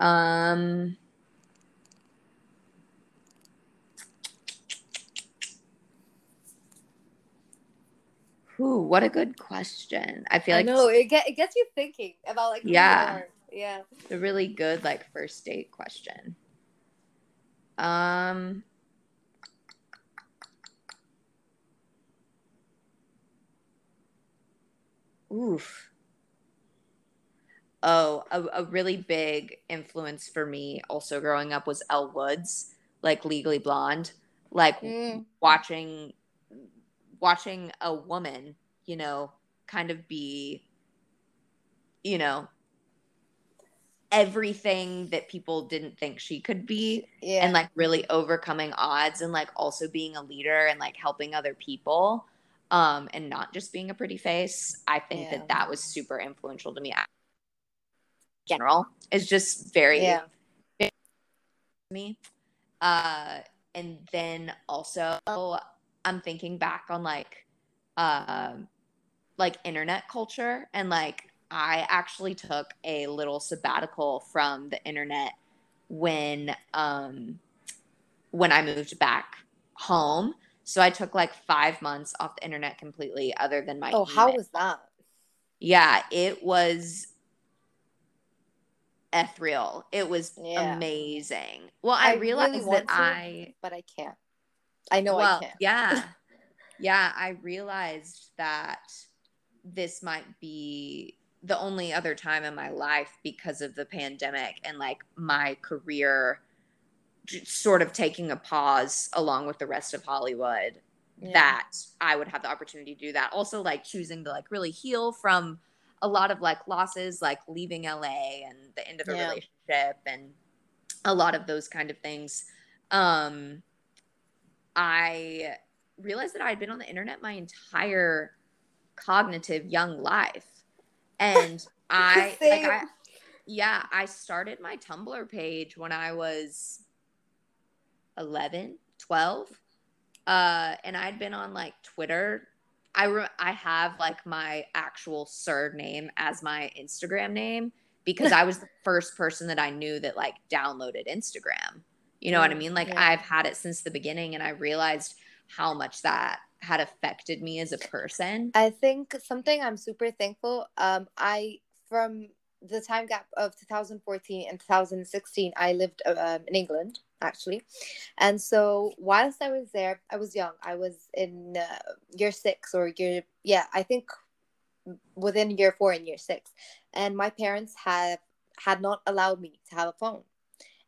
um Ooh, what a good question. I feel like no, it, get, it gets you thinking about like Yeah. Yeah. a really good like first date question. Um Oof. Oh, a, a really big influence for me also growing up was Elle Woods, like Legally Blonde, like Mm. watching watching a woman, you know, kind of be you know, everything that people didn't think she could be Yeah. and like really overcoming odds and like also being a leader and like helping other people um and not just being a pretty face i think Yeah. that that was super influential to me in general is just very yeah. me uh and then also i'm thinking back on like um like internet culture and like i actually took a little sabbatical from the internet when um when i moved back home so i took like five months off the internet completely other than my Oh, how was that? yeah it was ethereal it was Yeah. amazing well i, I realized really that to. i But I can't. I know well, I can't. yeah. yeah, I realized that this might be the only other time in my life because of the pandemic and like my career sort of taking a pause along with the rest of Hollywood Yeah. that I would have the opportunity to do that. Also like choosing to like really heal from a lot of like losses like leaving LA and the end of a Yeah. relationship and a lot of those kind of things. Um I realized that I had been on the internet my entire cognitive young life. And I like I yeah, I started my Tumblr page when I was 11, 12. Uh and I'd been on like Twitter. I re- I have like my actual surname as my Instagram name because I was the first person that I knew that like downloaded Instagram. You know what I mean? Like yeah. I've had it since the beginning and I realized how much that had affected me as a person. I think something I'm super thankful. Um, I from the time gap of 2014 and 2016, I lived um, in England actually, and so whilst I was there, I was young. I was in uh, year six or year yeah, I think within year four and year six, and my parents had had not allowed me to have a phone,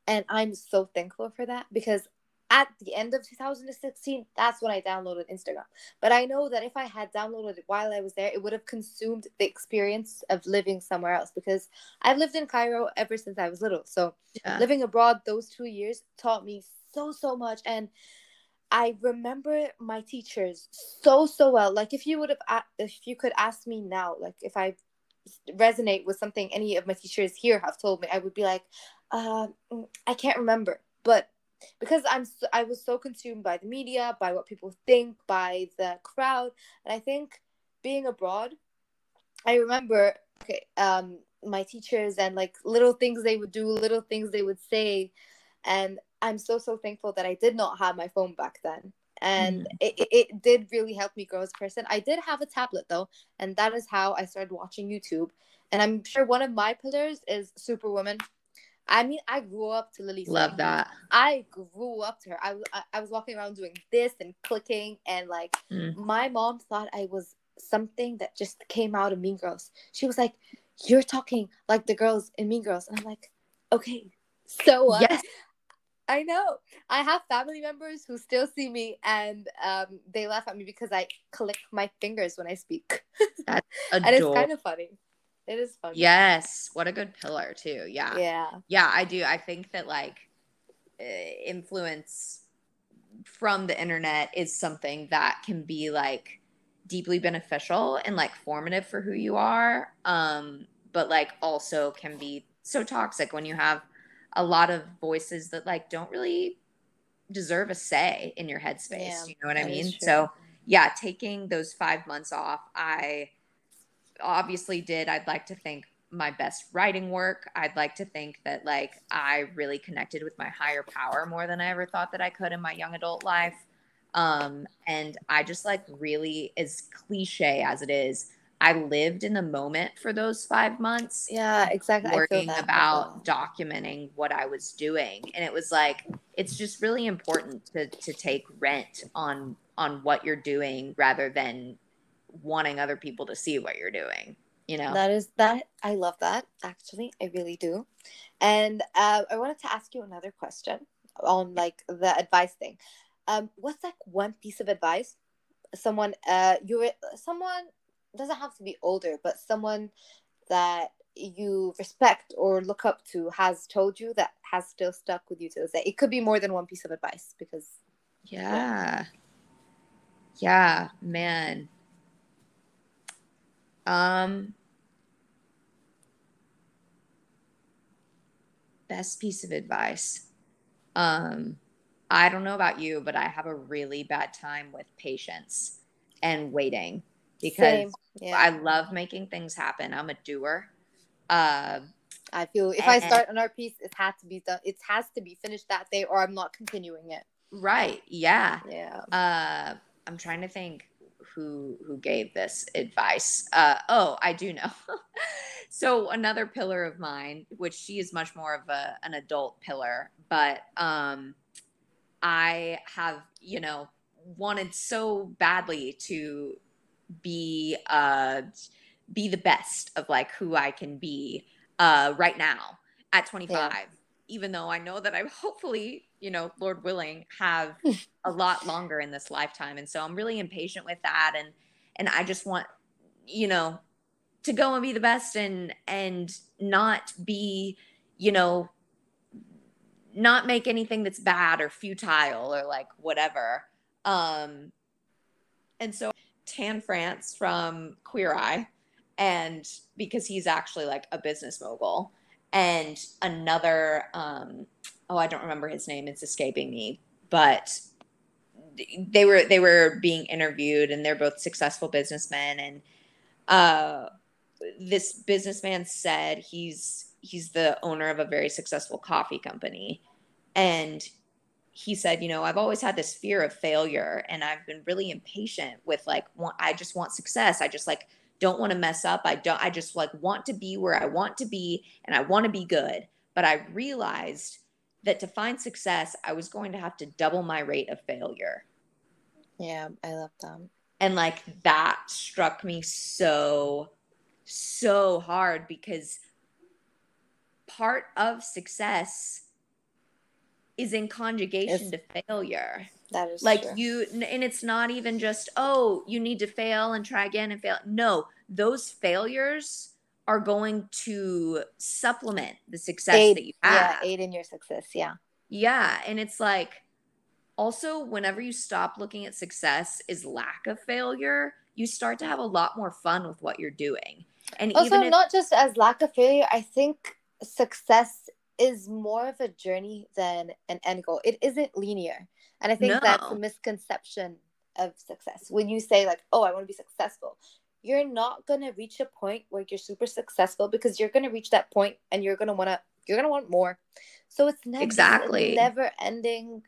and I'm so thankful for that because at the end of 2016, that's when I downloaded Instagram. But I know that if I had downloaded it while I was there, it would have consumed the experience of living somewhere else because I've lived in Cairo ever since I was little. So Yeah. living abroad those two years taught me so, so much. And I remember my teachers so, so well. Like if you would have, if you could ask me now, like if I resonate with something any of my teachers here have told me, I would be like, uh, mm, I can't remember. But because I'm so, I was so consumed by the media, by what people think, by the crowd, and I think being abroad, I remember okay, um, my teachers and like little things they would do, little things they would say, and I'm so so thankful that I did not have my phone back then. And it, it, it did really help me grow as a person. I did have a tablet though, and that is how I started watching YouTube. And I'm sure one of my pillars is Superwoman. I mean, I grew up to Lilly. Love that. I grew up to her. I, I, I was walking around doing this and clicking, and like Mm. my mom thought I was something that just came out of Mean Girls. She was like, "You're talking like the girls in Mean Girls," and I'm like, "Okay, so what?" Yes. I know. I have family members who still see me, and um, they laugh at me because I click my fingers when I speak, and it's kind of funny. It is funny. Yes. What a good pillar too. Yeah. Yeah. Yeah, I do. I think that like uh, influence from the internet is something that can be like deeply beneficial and like formative for who you are um but like also can be so toxic when you have a lot of voices that like don't really deserve a say in your headspace Yeah, you know what i mean? so yeah taking those 5 months off i obviously did i'd like to think my best writing work i'd like to think that like i really connected with my higher power more than i ever thought that i could in my young adult life. Um and i just like really as cliche as it is i lived in the moment for those five months Yeah, exactly. Worrying about documenting what i was doing and it was like it's just really important to to take rent on on what you're doing rather than wanting other people to see what you're doing you know That is that. I love that. Actually, I really do. And uh, I wanted to ask you another question on like the advice thing. Um, what's like one piece of advice someone uh you were someone doesn't have to be older, but someone that you respect or look up to has told you that has still stuck with you to this day? It could be more than one piece of advice because yeah. Yeah, man. Um best piece of advice. Um I don't know about you, but I have a really bad time with patience and waiting because yeah. I love making things happen. I'm a doer. Uh, I feel if and, I start an art piece, it has to be done. It has to be finished that day, or I'm not continuing it. Right. Yeah. Yeah. Uh, I'm trying to think who who gave this advice. Uh, oh, I do know. so another pillar of mine, which she is much more of a an adult pillar, but um, I have you know wanted so badly to be uh be the best of like who I can be uh right now at 25 yeah. even though I know that I hopefully you know lord willing have a lot longer in this lifetime. And so I'm really impatient with that. And and I just want you know to go and be the best and and not be you know not make anything that's bad or futile or like whatever. Um and so Tan France from Queer Eye, and because he's actually like a business mogul, and another, um, oh, I don't remember his name; it's escaping me, but they were they were being interviewed, and they're both successful businessmen, and uh, this businessman said he's he's the owner of a very successful coffee company, and he said, you know, I've always had this fear of failure and I've been really impatient with like want, I just want success. I just like don't want to mess up. I don't I just like want to be where I want to be and I want to be good. But I realized that to find success, I was going to have to double my rate of failure. Yeah, I love that. And like that struck me so so hard because part of success is in conjugation it's, to failure. That is like true. you, and it's not even just, oh, you need to fail and try again and fail. No, those failures are going to supplement the success aid, that you have. Yeah, aid in your success. Yeah. Yeah. And it's like, also, whenever you stop looking at success as lack of failure, you start to have a lot more fun with what you're doing. And also, even if, not just as lack of failure, I think success is more of a journey than an end goal. It isn't linear. And I think no. that's a misconception of success. When you say, like, oh, I want to be successful, you're not going to reach a point where you're super successful because you're going to reach that point and you're going to want to, you're going to want more. So it's never, exactly it's never ending.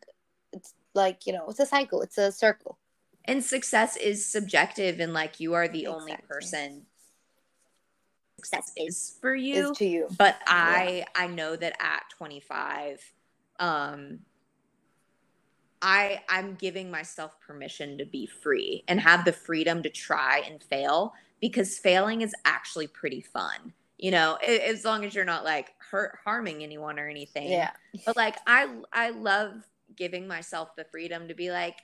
It's like, you know, it's a cycle, it's a circle. And success is subjective, and like you are the exactly. only person success is for you. Is to you. But I yeah. I know that at 25, um, I I'm giving myself permission to be free and have the freedom to try and fail because failing is actually pretty fun. You know, as long as you're not like hurt harming anyone or anything. Yeah. But like I I love giving myself the freedom to be like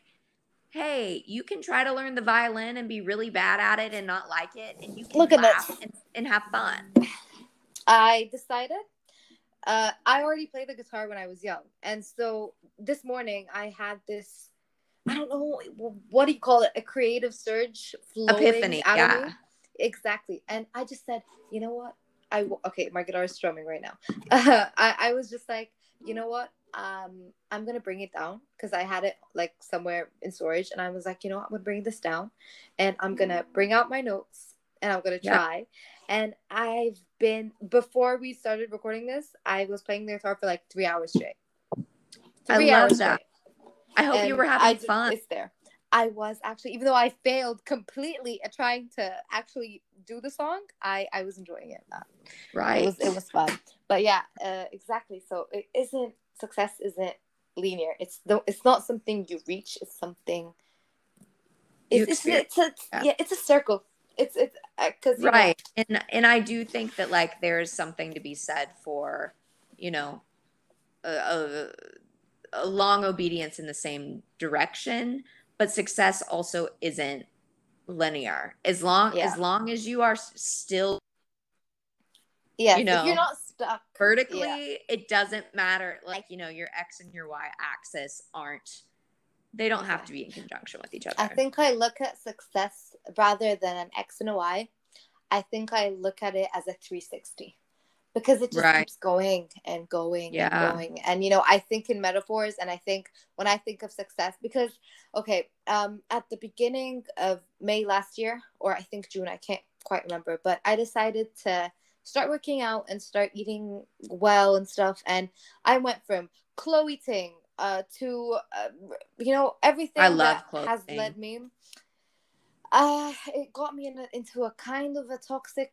hey, you can try to learn the violin and be really bad at it and not like it, and you can look at this and, and, have fun. I decided. Uh, I already played the guitar when I was young, and so this morning I had this. I don't know what do you call it? A creative surge, epiphany. yeah, exactly. And I just said, you know what? I okay, my guitar is strumming right now. Uh, I I was just like, you know what? Um i'm gonna bring it down because i had it like somewhere in storage and i was like you know i'm gonna bring this down and i'm gonna bring out my notes and i'm gonna try. Yeah. and i've been before we started recording this i was playing the guitar for like three hours straight. Three I love that. straight. i hope and you were having just, fun. it's there. I was actually even though i failed completely at trying to actually do the song i i was enjoying it right it was it was fun. But yeah uh, exactly so it isn't success isn't linear. It's the it's not something you reach. It's something. It's, it's, it's a yeah. yeah. it's a circle. It's it's because uh, right, know. and and I do think that like there's something to be said for, you know, a, a, a long obedience in the same direction, but success also isn't linear. As long yeah. as long as you are still Yeah, you know, if you're not stuck vertically, yeah. it doesn't matter. Like, you know, your X and your Y axis aren't, they don't have to be in conjunction with each other. I think I look at success rather than an X and a Y. I think I look at it as a 360 because it just Right. keeps going and going Yeah. and going. And you know, I think in metaphors and I think when I think of success because okay, um at the beginning of May last year or I think June, I can't quite remember, but I decided to start working out and start eating well and stuff. And I went from Chloe Ting uh to uh, you know everything I love that has Ting. led me. Uh it got me in a, into a kind of a toxic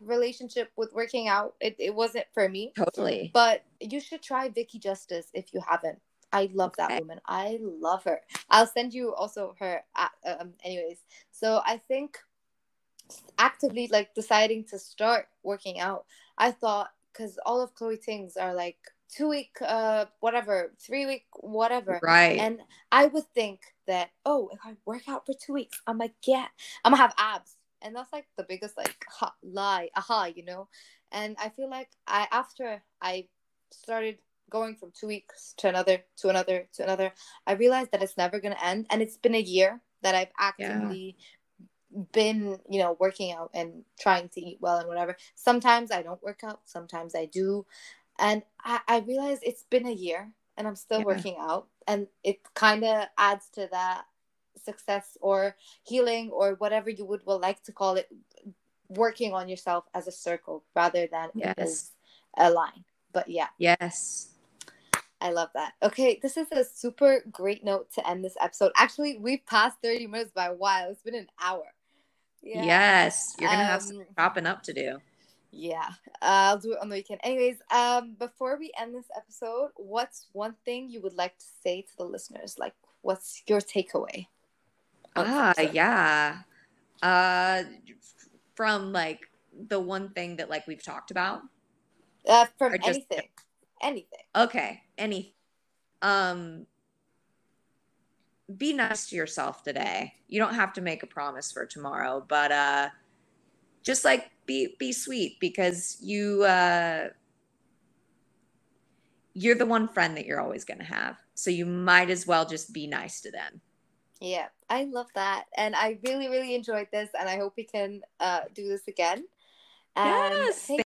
relationship with working out. It, it wasn't for me. Totally. but you should try Vicky Justiz if you haven't. I love Okay. that woman. I love her. I'll send you also her uh, um anyways. So i think actively like deciding to start working out i thought because all of Chloe Ting's are like two week uh whatever three week whatever Right. and I would think that, oh, if I work out for two weeks, I'm like yeah, I'm gonna have abs. And that's like the biggest like ha, lie, aha, you know. And I feel like I after I started going from two weeks to another, to another, to another, I realized that it's never gonna end. And it's been a year that I've actively been, you know, working out and trying to eat well and whatever. Sometimes I don't work out, sometimes I do. And I, I realized it's been a year and I'm still Yeah. working out. And it kind of adds to that success or healing or whatever you would well like to call it, working on yourself as a circle rather than Yes. as a line. But yeah, yes. I love that. Okay, this is a super great note to end this episode. Actually, we've passed 30 minutes by a while. It's been an hour. Yeah. Yes. You're going to have some Um, chopping up to do. Yeah, uh, I'll do it on the weekend. Anyways, um, before we end this episode, what's one thing you would like to say to the listeners? Like, what's your takeaway? Ah, yeah. Uh, from like the one thing that like we've talked about. Uh, from just- anything, anything. Okay. Any. Um. Be nice to yourself today. You don't have to make a promise for tomorrow, but uh, just like be be sweet because you uh, you're the one friend that you're always gonna have. So you might as well just be nice to them. Yeah, I love that, and I really, really enjoyed this, and I hope we can uh do this again. And Yes, thank